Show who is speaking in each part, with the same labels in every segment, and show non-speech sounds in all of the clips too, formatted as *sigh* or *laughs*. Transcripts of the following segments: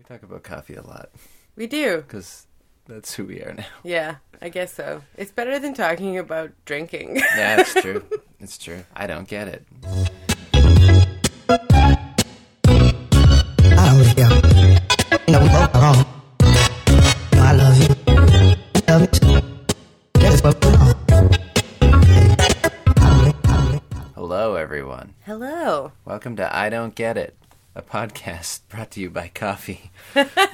Speaker 1: We talk about coffee a lot
Speaker 2: We do.
Speaker 1: because that's who we are now. *laughs*
Speaker 2: Yeah, I guess so. It's better than talking about drinking. *laughs*
Speaker 1: Yeah, it's true. *laughs* it's true. I don't get it.
Speaker 3: I don't care. You know, we both wrong. I love you. You love me too. That is what we're on. I don't care. I don't care.
Speaker 1: Hello, everyone.
Speaker 2: Hello.
Speaker 1: Welcome to I Don't Get It, a podcast *laughs* brought to you by coffee,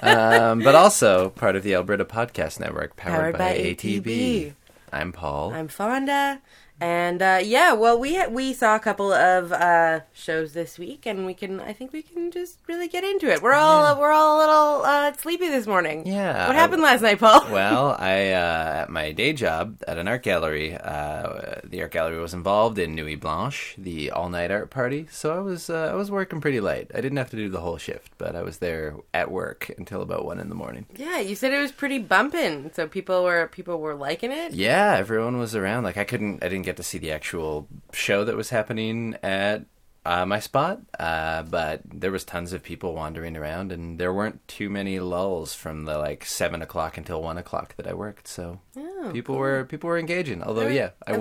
Speaker 1: um, but also part of the Alberta Podcast Network, powered,
Speaker 2: Powered
Speaker 1: by,
Speaker 2: by
Speaker 1: ATB.
Speaker 2: ATB.
Speaker 1: I'm Paul.
Speaker 2: I'm Fonda. And uh, yeah, well, we we saw a couple of uh, shows this week, and we can. I think we can just really get into it. We're all we're all a little uh, sleepy this morning.
Speaker 1: Yeah,
Speaker 2: What
Speaker 1: I-
Speaker 2: happened last night, Paul? *laughs*
Speaker 1: well, I uh, at my day job at an art gallery, uh, the art gallery was involved in Nuit Blanche, the all-night art party. So I was uh, I was working pretty late. I didn't have to do the whole shift, but I was there at work until about one in the morning.
Speaker 2: yeah, you said it was pretty bumping, so people were people were liking it.
Speaker 1: Yeah, everyone was around. Like I couldn't, I didn't get to see the actual show that was happening at uh, my spot, uh, but there was tons of people wandering around, and there weren't too many lulls from the like seven o'clock until one o'clock that I worked. So
Speaker 2: Oh,
Speaker 1: people were people were engaging. Although, yeah, I
Speaker 2: I-?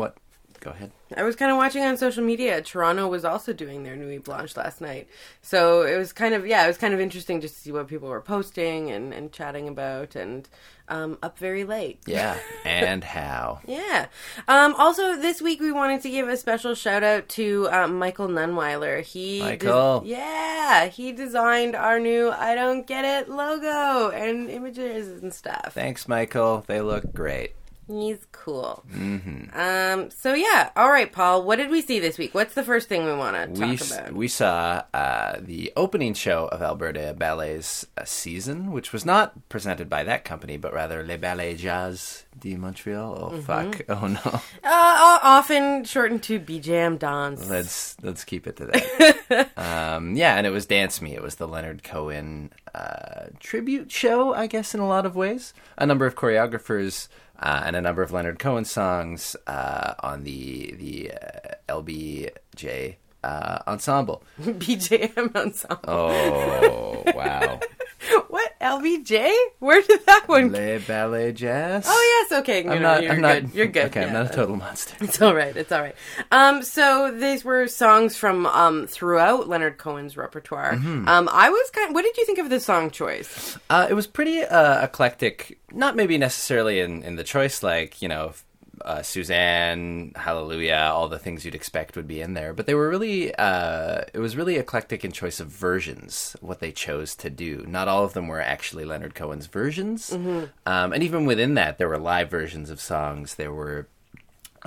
Speaker 1: Go ahead.
Speaker 2: I was kind of watching on social media. Toronto was also doing their Nuit Blanche last night, so it was kind of yeah, it was kind of interesting just to see what people were posting and, and chatting about, and um, up very late.
Speaker 1: Yeah, *laughs* and how?
Speaker 2: Yeah. Um, also, this week we wanted to give a special shout out to um, Michael Nunweiler. He
Speaker 1: Michael.
Speaker 2: yeah, he designed our new "I Don't Get It" logo and images and stuff.
Speaker 1: Thanks, Michael. They look great.
Speaker 2: He's cool. Mm-hmm. Um. So yeah. All right, Paul. What did we see this week? What's the first thing we want to talk
Speaker 1: s-
Speaker 2: about?
Speaker 1: we saw uh, the opening show of Alberta Ballet's uh, season, which was not presented by that company, but rather Les Ballets Jazz de Montreal. Oh
Speaker 2: Mm-hmm.
Speaker 1: fuck! *laughs* Oh no!
Speaker 2: Uh, often shortened to BJM Dance.
Speaker 1: Let's let's keep it to that. *laughs* um, yeah, and it was Dance Me. It was the Leonard Cohen uh, tribute show, I guess, in a lot of ways. A number of choreographers uh, and a number of Leonard Cohen songs uh, on the the uh, LBJ uh, ensemble. *laughs*
Speaker 2: BJM ensemble.
Speaker 1: Oh wow! *laughs*
Speaker 2: What LBJ? Where did that one?
Speaker 1: Les Ballet Jazz.
Speaker 2: Oh yes. Okay. No,
Speaker 1: I'm
Speaker 2: no,
Speaker 1: not.
Speaker 2: you're
Speaker 1: I'm
Speaker 2: good.
Speaker 1: not.
Speaker 2: You're good.
Speaker 1: Okay, I'm not a total monster.
Speaker 2: It's all right. It's all right. Um, so these were songs from um, throughout Leonard Cohen's repertoire.
Speaker 1: Mm-hmm.
Speaker 2: Um, I was kind. what did you think of the song choice?
Speaker 1: Uh, it was pretty uh, eclectic. Not maybe necessarily in, in the choice, like you know, uh, Suzanne, Hallelujah, all the things you'd expect would be in there. But they were really, uh, it was really eclectic in choice of versions. What they chose to do. Not all of them were actually Leonard Cohen's versions. Um, and even within that, there were live versions of songs. There were.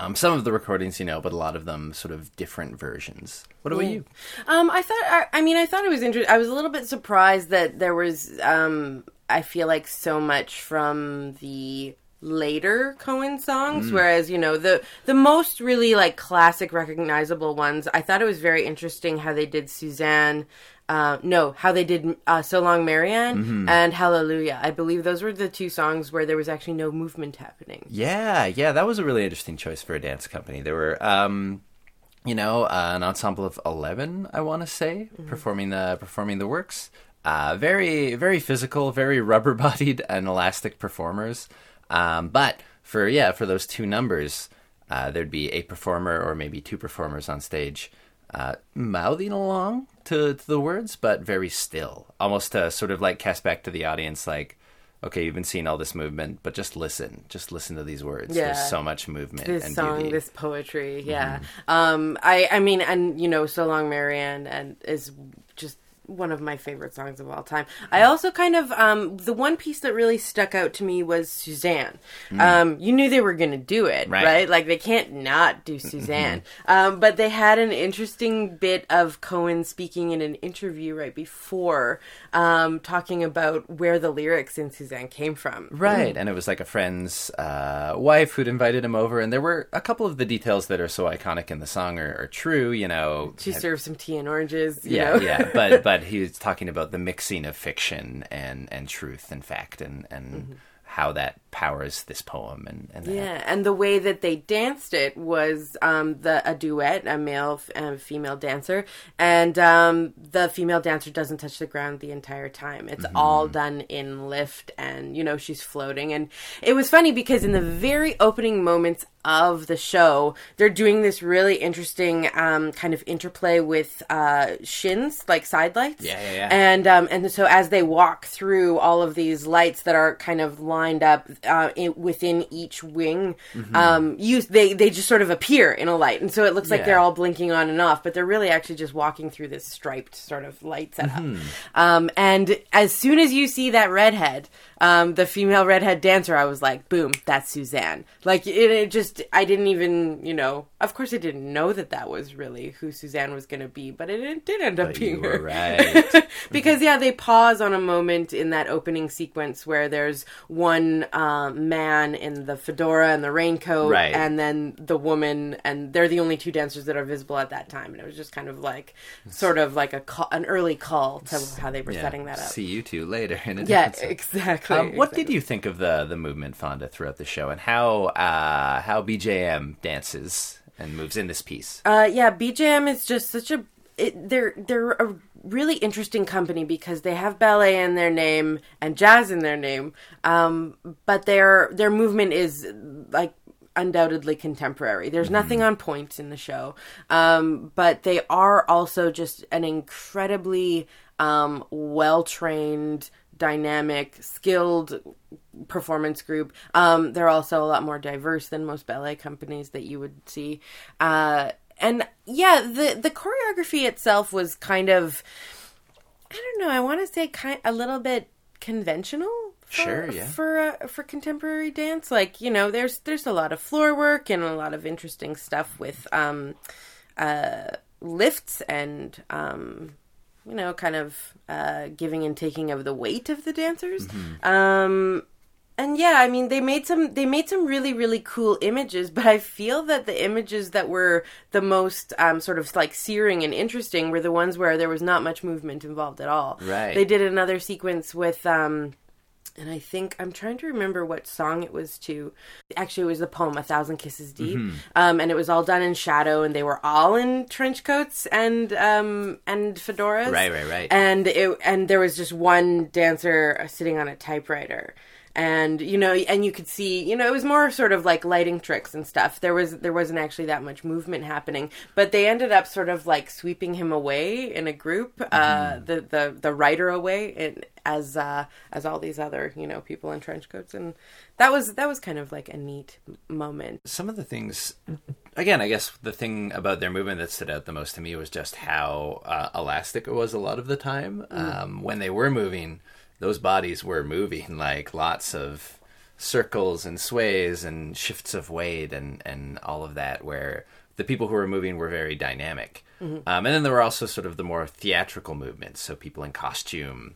Speaker 1: Um, some of the recordings, you know, but a lot of them sort of different versions. What about you?
Speaker 2: Um, I thought. I, I mean, I thought it was interesting. I was a little bit surprised that there was. Um, I feel like so much from the later Cohen songs, whereas you know the the most really like classic recognizable ones. I thought it was very interesting how they did Suzanne. Uh, no, how they did uh, "So Long, Marianne" and "Hallelujah." I believe those were the two songs where there was actually no movement happening.
Speaker 1: Yeah, yeah, that was a really interesting choice for a dance company. There were, um, you know, uh, an ensemble of eleven, I want to say, performing the performing the works. Uh, very, very physical, very rubber-bodied and elastic performers. Um, but for yeah, for those two numbers, uh, there'd be a performer or maybe two performers on stage, uh, mouthing along to, to the words, but very still, almost to sort of like cast back to the audience, like okay, you've been seeing all this movement, but just listen. Just listen to these words.
Speaker 2: Yeah.
Speaker 1: There's so much movement
Speaker 2: this
Speaker 1: and
Speaker 2: song,
Speaker 1: beauty.
Speaker 2: this poetry, yeah. Um, I, I mean, and you know, "So Long, Marianne," and is one of my favorite songs of all time. I also kind of um, the one piece that really stuck out to me was Suzanne. Um, you knew they were going to do it,
Speaker 1: Right.
Speaker 2: right. Like they can't not do Suzanne. um, but they had an interesting bit of Cohen speaking in an interview right before, um, talking about where the lyrics in Suzanne came from.
Speaker 1: Right, and it was like a friend's uh, wife who'd invited him over, and there were a couple of the details that are so iconic in the song are, are true. You know,
Speaker 2: She served some tea and oranges. You
Speaker 1: yeah,
Speaker 2: know?
Speaker 1: yeah, *laughs* but but he was talking about the mixing of fiction and and truth and fact and and mm-hmm. how that powers this poem and, and that.
Speaker 2: Yeah, and the way that they danced it was um, the a duet, a male and female dancer, and um, the female dancer doesn't touch the ground the entire time. It's all done in lift, and you know she's floating. And it was funny because in the very opening moments of the show, they're doing this really interesting um, kind of interplay with uh, shins, like side lights.
Speaker 1: Yeah, yeah, yeah.
Speaker 2: And um, and so as they walk through all of these lights that are kind of lined up uh, in, within each wing,
Speaker 1: Mm-hmm.
Speaker 2: um, you they they just sort of appear in a light, and so it looks like
Speaker 1: Yeah.
Speaker 2: they're all blinking on and off, but they're really actually just walking through this striped sort of light setup.
Speaker 1: Mm-hmm.
Speaker 2: Um, and as soon as you see that redhead, um, the female redhead dancer, I was like, boom, that's Suzanne. Like it, it just, I didn't even, you know, of course, I didn't know that that was really who Suzanne was going to be, but it, it did end up
Speaker 1: But
Speaker 2: being her.
Speaker 1: right. *laughs*
Speaker 2: because yeah, they pause on a moment in that opening sequence where there's one uh, man in the fedora and the raincoat,
Speaker 1: Right.
Speaker 2: and then the woman, and they're the only two dancers that are visible at that time, and it was just kind of like, sort of like a call, an early call to how they were
Speaker 1: Yeah.
Speaker 2: setting that up.
Speaker 1: See you two later. In a
Speaker 2: yeah, *laughs* exactly.
Speaker 1: Um, what did you think of the the movement, Fonda, throughout the show, and how uh, how BJM dances and moves in this piece?
Speaker 2: Uh, yeah, BJM is just such a. It, they're they're a really interesting company because they have ballet in their name and jazz in their name, um, but their their movement is like undoubtedly contemporary. There's nothing on point in the show, um, but they are also just an incredibly um, well trained, dynamic, skilled performance group. Um, they're also a lot more diverse than most ballet companies that you would see. Uh, and yeah, the the choreography itself was kind of I don't know, I want to say kind a little bit conventional. For,
Speaker 1: Sure, yeah.
Speaker 2: For uh, for contemporary dance, like you know, there's there's a lot of floor work and a lot of interesting stuff with um, uh, lifts and um, you know, kind of uh, giving and taking of the weight of the dancers. Um, and yeah, I mean, they made some they made some really really cool images, but I feel that the images that were the most um, sort of like searing and interesting were the ones where there was not much movement involved at all.
Speaker 1: Right.
Speaker 2: They did another sequence with. Um, and I think I'm trying to remember what song it was to. Actually, it was the poem "A Thousand Kisses Deep," um, and it was all done in shadow, and they were all in trench coats and um, and fedoras.
Speaker 1: Right, right, right.
Speaker 2: And it and there was just one dancer sitting on a typewriter, and you know, and you could see, you know, it was more sort of like lighting tricks and stuff. There was there wasn't actually that much movement happening, but they ended up sort of like sweeping him away in a group, uh, the the the writer away, and as uh, as all these other you know people in trench coats, and that was that was kind of like a neat moment.
Speaker 1: Some of the things, again, I guess the thing about their movement that stood out the most to me was just how uh, elastic it was a lot of the time. Um, when they were moving, those bodies were moving like lots of circles and sways and shifts of weight and, and all of that, where the people who were moving were very dynamic. Um, and then there were also sort of the more theatrical movements, so people in costume.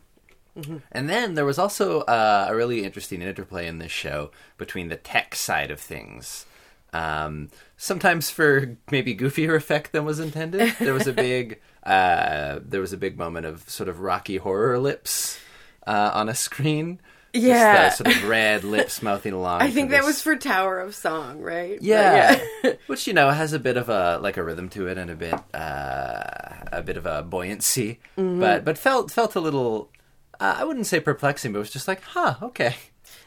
Speaker 1: And then there was also uh, a really interesting interplay in this show between the tech side of things. Um, sometimes for maybe goofier effect than was intended. There was a *laughs* big, uh, there was a big moment of sort of rocky horror lips uh, on a screen. Just,
Speaker 2: Yeah.
Speaker 1: sort of red lips mouthing *laughs* along.
Speaker 2: I think that
Speaker 1: this-
Speaker 2: was for Tower of Song, right?
Speaker 1: Yeah,
Speaker 2: yeah. *laughs*
Speaker 1: which you know has a bit of a like a rhythm to it and a bit uh, a bit of a buoyancy,
Speaker 2: Mm-hmm.
Speaker 1: but but felt felt a little. Uh, I wouldn't say perplexing, but it was just like, huh, okay,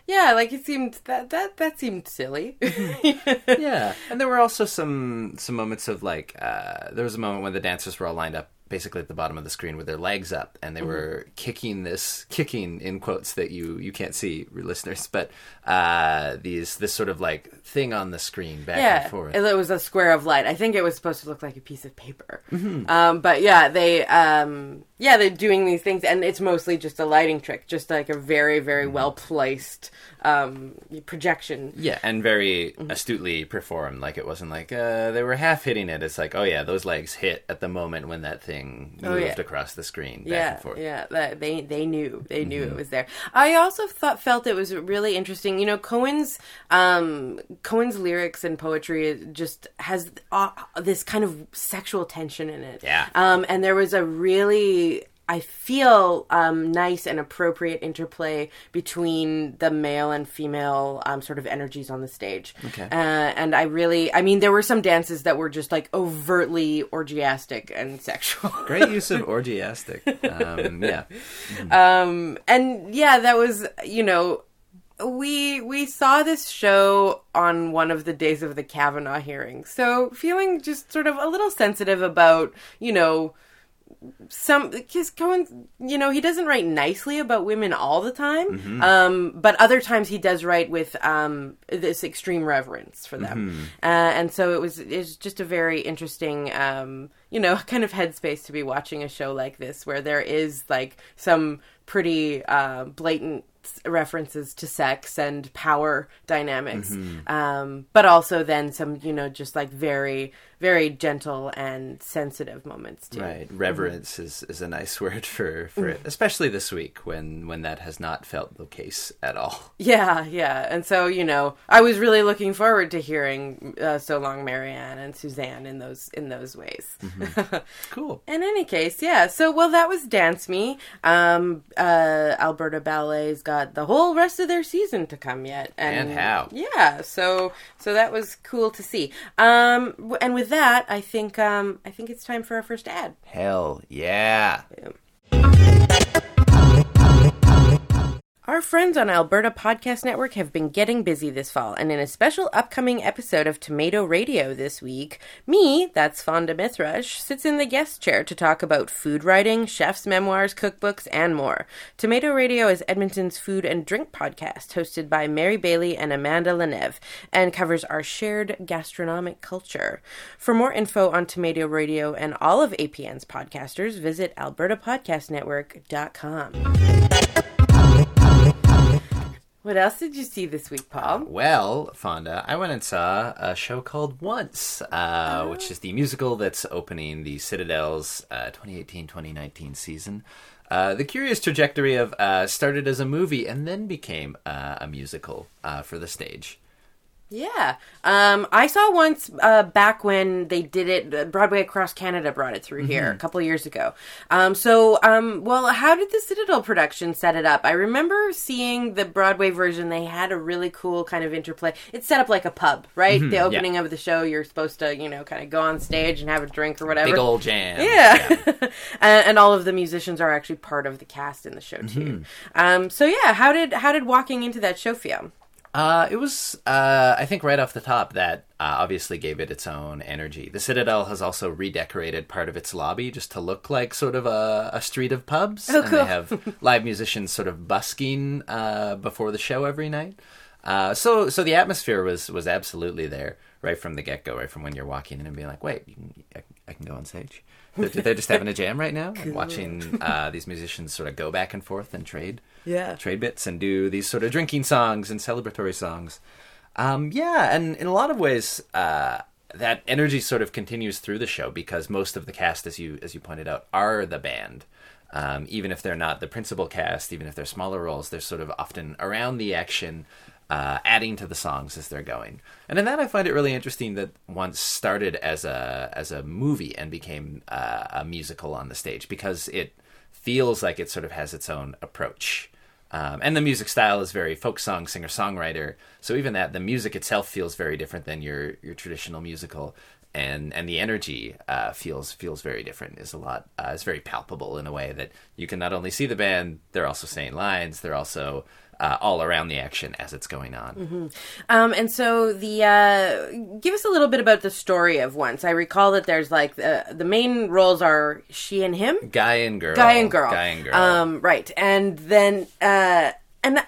Speaker 2: Yeah, like it seemed that that that seemed silly. *laughs*
Speaker 1: yeah. And there were also some some moments of like uh, there was a moment when the dancers were all lined up basically at the bottom of the screen with their legs up and they were kicking this kicking in quotes that you you can't see listeners *laughs* but uh these this sort of like thing on the screen back
Speaker 2: yeah,
Speaker 1: and forth
Speaker 2: it was a square of light. I think it was supposed to look like a piece of paper. Um, but yeah, they um, yeah they're doing these things, and it's mostly just a lighting trick, just like a very very well placed um, projection.
Speaker 1: Yeah, and very astutely performed. Like it wasn't like uh, they were half hitting it. It's like, oh yeah, those legs hit at the moment when that thing moved
Speaker 2: Oh, yeah.
Speaker 1: across the screen back
Speaker 2: yeah,
Speaker 1: and forth.
Speaker 2: yeah, they they knew they knew it was there. I also thought felt it was really interesting. You know, Cohen's um, Cohen's lyrics and poetry just has uh, this kind of sexual tension in it.
Speaker 1: Yeah.
Speaker 2: Um, and there was a really I feel um, nice and appropriate interplay between the male and female um, sort of energies on the stage.
Speaker 1: Okay.
Speaker 2: Uh, and I really, I mean, there were some dances that were just like overtly orgiastic and *laughs* sexual.
Speaker 1: Great use of orgiastic. Um, yeah. *laughs*
Speaker 2: um, and yeah, that was, you know, we we saw this show on one of the days of the Kavanaugh hearing, so feeling just sort of a little sensitive about, you know, some because Cohen, you know, he doesn't write nicely about women all the time, um, but other times he does write with um, this extreme reverence for them, uh, and so it was it's just a very interesting, um, you know, *laughs* kind of headspace to be watching a show like this where there is like some pretty uh, blatant references to sex and power dynamics. Um, but also then some you know just like very very gentle and sensitive moments too
Speaker 1: Right. Reverence is, is a nice word for, for it, especially this week when, when that has not felt the case at all.
Speaker 2: yeah yeah and so you know i was really looking forward to hearing uh, so long marianne and suzanne in those in those ways *laughs*
Speaker 1: Cool.
Speaker 2: In any case, yeah. So, well, that was Dance Me. Um, uh, Alberta Ballet's got the whole rest of their season to come yet,
Speaker 1: And how.
Speaker 2: Yeah. So, so that was cool to see. Um, and with that, I think, um, I think it's time for our first ad.
Speaker 1: Hell yeah.
Speaker 2: Our friends on Alberta Podcast Network have been getting busy this fall, and in a special upcoming episode of Tomato Radio this week, me, that's Fonda Mithrush, sits in the guest chair to talk about food writing, chefs' memoirs, cookbooks, and more. Tomato Radio is Edmonton's food and drink podcast, hosted by Mary Bailey and Amanda Leneve, and covers our shared gastronomic culture. For more info on Tomato Radio and all of APN's podcasters, visit albertapodcastnetwork.com. What else did you see this week, Paul?
Speaker 1: Well, Fonda, I went and saw a show called Once, uh, which is the musical that's opening the Citadel's uh, 2018-2019 season. Uh, the curious trajectory of uh, started as a movie and then became uh, a musical uh, for the stage.
Speaker 2: Yeah. Um, I saw once uh, back when they did it, uh, Broadway Across Canada brought it through here a couple years ago. Um, so, um, well, how did the Citadel production set it up? I remember seeing the Broadway version. They had a really cool kind of interplay. It's set up like a pub, right? The opening of the show, you're supposed to, you know, kind of go on stage and have a drink or whatever.
Speaker 1: Big old jam.
Speaker 2: Yeah, *laughs* and, and all of the musicians are actually part of the cast in the show too. Um, so yeah, how did how did walking into that show feel?
Speaker 1: Uh, it was, uh, I think, right off the top that uh, obviously gave it its own energy. The Citadel has also redecorated part of its lobby just to look like sort of a, a street of pubs.
Speaker 2: Oh,
Speaker 1: and
Speaker 2: cool.
Speaker 1: they have *laughs* live musicians sort of busking uh, before the show every night. Uh, so, so the atmosphere was was absolutely there right from the get go, right from when you're walking in and being like, "Wait, you can, I, I can go on stage." They're, they're just having a jam right now, and watching uh, these musicians sort of go back and forth and trade
Speaker 2: Yeah.
Speaker 1: trade bits and do these sort of drinking songs and celebratory songs. Um, yeah, and in a lot of ways, uh, that energy sort of continues through the show because most of the cast, as you as you pointed out, are the band. Um, even if they're not the principal cast, even if they're smaller roles, they're sort of often around the action, uh, adding to the songs as they're going. And in that, I find it really interesting that once started as a as a movie and became uh, a musical on the stage because it feels like it sort of has its own approach. Um, and the music style is very folk song, singer songwriter. So even that, the music itself feels very different than your your traditional musical, and and the energy uh, feels feels very different. is a lot. Uh, is very palpable in a way that you can not only see the band, they're also saying lines. They're also uh, all around the action as it's going on.
Speaker 2: Um, and so the uh, give us a little bit about the story of once. I recall that there's like uh, the main roles are she and him,
Speaker 1: Guy and girl.
Speaker 2: guy and girl,
Speaker 1: Guy and girl.
Speaker 2: Um, right, and then uh, and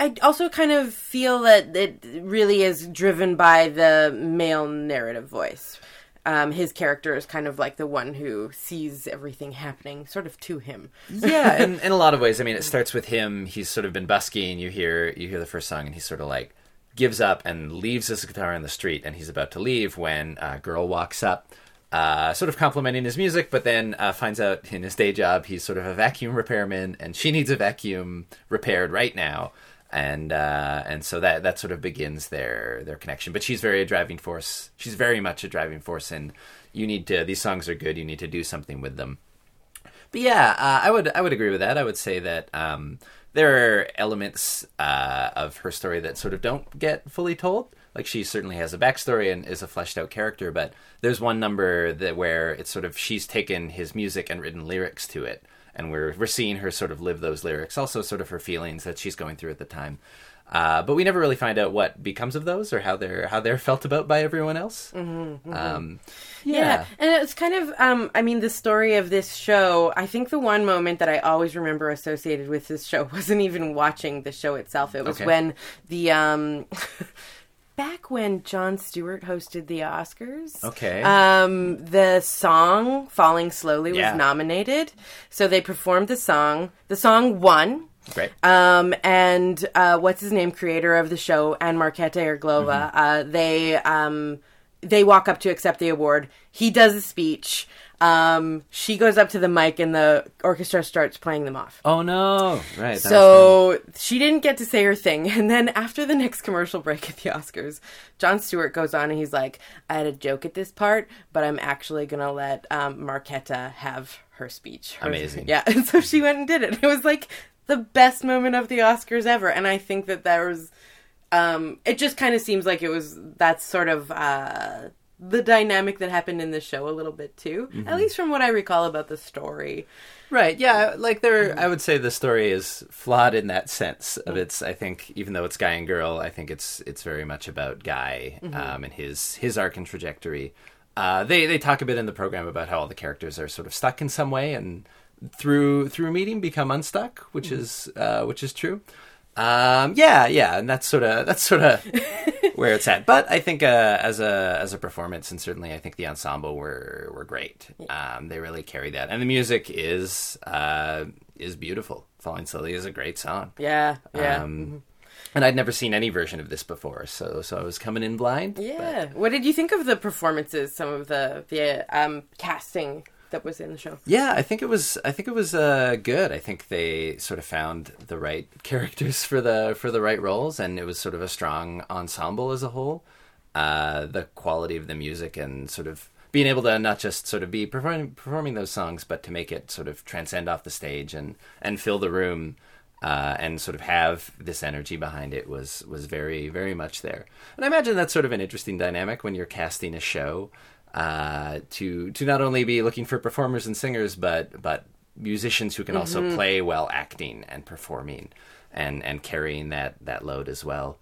Speaker 2: I also kind of feel that it really is driven by the male narrative voice. Um, his character is kind of like the one who sees everything happening, sort of to him.
Speaker 1: yeah, *laughs* in, in a lot of ways. I mean, it starts with him. He's sort of been busking. You hear you hear the first song, and he's sort of like gives up and leaves his guitar in the street, and he's about to leave when a girl walks up, uh, sort of complimenting his music, but then uh, finds out in his day job he's sort of a vacuum repairman, and she needs a vacuum repaired right now. And uh, and so that that sort of begins their their connection. But she's very a driving force. She's very much a driving force, and you need to. These songs are good. You need to do something with them. But yeah, uh, I would I would agree with that. I would say that um, there are elements uh, of her story that sort of don't get fully told. Like she certainly has a backstory and is a fleshed out character, but there's one number that where it's sort of she's taken his music and written lyrics to it, and we're we're seeing her sort of live those lyrics, also sort of her feelings that she's going through at the time. Uh, but we never really find out what becomes of those or how they're how they're felt about by everyone else. Mm-hmm, Um, yeah.
Speaker 2: Yeah, and it's kind of, um, I mean, the story of this show. I think the one moment that I always remember associated with this show *laughs* wasn't even watching the show itself. It was
Speaker 1: Okay.
Speaker 2: when the um, *laughs* back when Jon Stewart hosted the Oscars.
Speaker 1: Okay.
Speaker 2: Um, the song "Falling Slowly" was
Speaker 1: Yeah.
Speaker 2: nominated, so they performed the song. The song won.
Speaker 1: Great.
Speaker 2: Um, and uh, what's his name, creator of the show, and Markéta Irglová, uh, they um, they walk up to accept the award. He does a speech. Um, she goes up to the mic, and the orchestra starts playing them off.
Speaker 1: oh no! Right.
Speaker 2: So she didn't get to say her thing. *laughs* And then after the next commercial break at the Oscars, Jon Stewart goes on and he's like, I had a joke at this part, but I'm actually going to let um, Markéta have her speech. Her-
Speaker 1: Amazing.
Speaker 2: Yeah. *laughs* And so she went and did it. It was like the best moment of the Oscars ever. And I think that there was, um, it just kind of seems like it was, that's sort of, uh, the dynamic that happened in the show a little bit too,
Speaker 1: Mm-hmm.
Speaker 2: at least from what I recall about the story.
Speaker 1: Right. Yeah. Like there, I would say the story is flawed in that sense of its. I think even though it's guy and girl, I think it's it's very much about Guy um, and his his arc and trajectory. Uh, they they talk a bit in the program about how all the characters are sort of stuck in some way and through through meeting become unstuck, which is uh, which is true. Um, yeah, yeah, and that's sort of that's sort of where it's at. But I think uh, as a as a performance, and certainly I think the ensemble were were great. Um, they really carry that, and the music is uh, is beautiful. Falling slowly is a great song.
Speaker 2: Yeah. Yeah.
Speaker 1: Um, and I'd never seen any version of this before, so so I was coming in blind. but-
Speaker 2: Yeah. What did you think of the performances? Some of the the um, casting that was in the show.
Speaker 1: Yeah, I think it was. I think it was uh, good. I think they sort of found the right *laughs* characters for the for the right roles, and it was sort of a strong ensemble as a whole. Uh, the quality of the music and sort of being able to not just sort of be performing performing those songs, but to make it sort of transcend off the stage and and fill the room. Uh, and sort of have this energy behind it was was very very much there, and I imagine that's sort of an interesting dynamic when you're casting a show uh, to to not only be looking for performers and singers, but but musicians who can also play while acting and performing and and carrying that that load as well.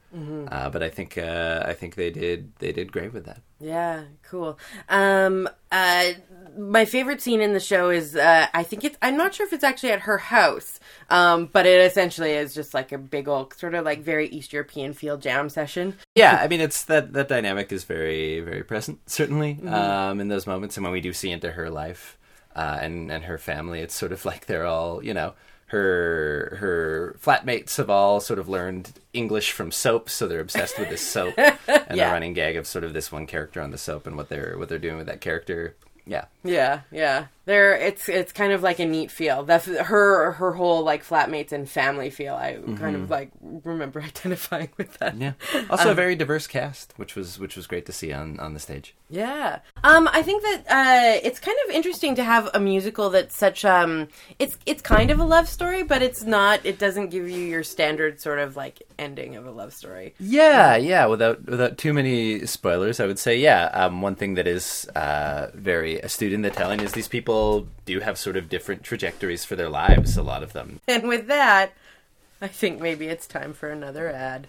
Speaker 1: Uh, but I think uh, I think they did they did great with that.
Speaker 2: Yeah, cool. Um, uh, my favorite scene in the show is uh, I think it's I'm not sure if it's actually at her house, um, but it essentially is just like a big old sort of like very East European field jam session.
Speaker 1: Yeah, *laughs* I mean it's that that dynamic is very very present certainly um, in those moments, and when we do see into her life uh, and and her family, it's sort of like they're all you know her her flatmates have all sort of learned English from soap, so they're obsessed with this soap *laughs* and the running gag of sort of this one character on the soap and what they're what they're doing with that character. Yeah,
Speaker 2: Yeah, yeah. There, it's it's kind of like a neat feel. That's her her whole like flatmates and family feel. I kind of like remember *laughs* identifying with that.
Speaker 1: yeah. Also a very diverse cast, which was which was great to see on on the stage.
Speaker 2: Yeah. Um, I think that uh, it's kind of interesting to have a musical that's such um, it's it's kind of a love story, but it's not. It doesn't give you your standard sort of like ending of a love story.
Speaker 1: Yeah, yeah. Without without too many spoilers, I would say yeah. Um, one thing that is uh, very astute in the telling is these people do have sort of different trajectories for their lives. A lot of them. *laughs*
Speaker 2: And with that, I think maybe it's time for another ad.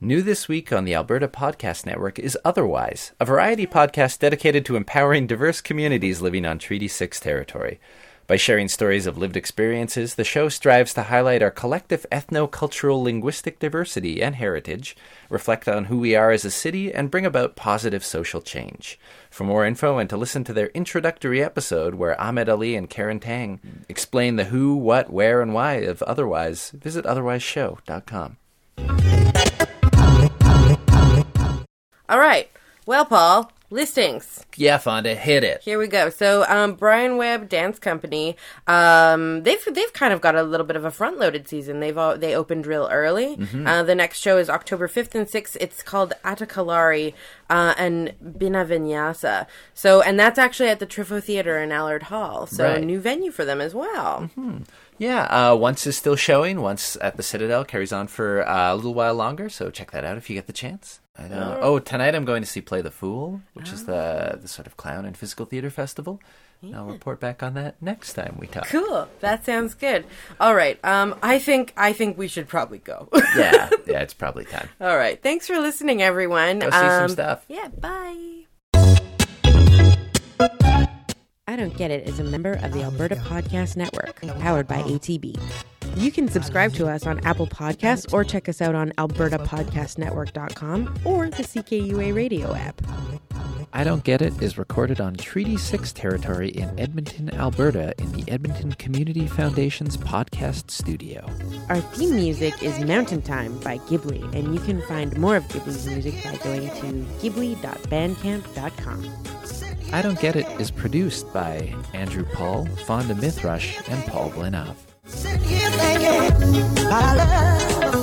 Speaker 1: New this week on the Alberta Podcast Network is Otherwise, a variety podcast dedicated to empowering diverse communities living on Treaty 6 territory. By sharing stories of lived experiences, the show strives to highlight our collective ethno-cultural linguistic diversity and heritage, reflect on who we are as a city, and bring about positive social change. For more info and to listen to their introductory episode where Ahmed Ali and Karen Tang explain the who, what, where, and why of Otherwise, visit otherwiseshow.com.
Speaker 2: All right. Well, Paul, Listings.
Speaker 1: Yeah, Fonda, hit it.
Speaker 2: Here we go. So, um, Brian Webb Dance Company, um, they've they've kind of got a little bit of a front loaded season. They've all, they opened real early. Uh, the next show is October fifth and sixth. It's called Attakkalari uh, and Binavinyasa. So, and that's actually at the Triffo Theater in Allard Hall. So,
Speaker 1: Right.
Speaker 2: new venue for them as well.
Speaker 1: Yeah, uh, once is still showing. Once at the Citadel carries on for uh, a little while longer. So check that out if you get the chance. I know. Oh, tonight I'm going to see Play the Fool, which is the the sort of clown and physical theater festival. And I'll report back on that next time we talk.
Speaker 2: Cool. That sounds good. All right. Um, I think I think we should probably go.
Speaker 1: yeah, *laughs* yeah, it's probably time.
Speaker 2: All right. Thanks for listening, everyone.
Speaker 1: Go see some
Speaker 2: Um,
Speaker 1: stuff.
Speaker 2: Yeah. Bye.
Speaker 4: I Don't Get It is a member of the Alberta Podcast Network, powered by ATB. You can subscribe to us on Apple Podcasts or check us out on albertapodcastnetwork.com or the CKUA radio app.
Speaker 1: I Don't Get It is recorded on Treaty 6 territory in Edmonton, Alberta, in the Edmonton Community Foundation's podcast studio.
Speaker 4: Our theme music is Mountain Time by Ghibli, and you can find more of Ghibli's music by going to ghibli.bandcamp.com.
Speaker 1: I Don't Get It is produced by Andrew Paul, Fonda Mithrush, and Paul Blinov.
Speaker 3: Sitting here thinking about love.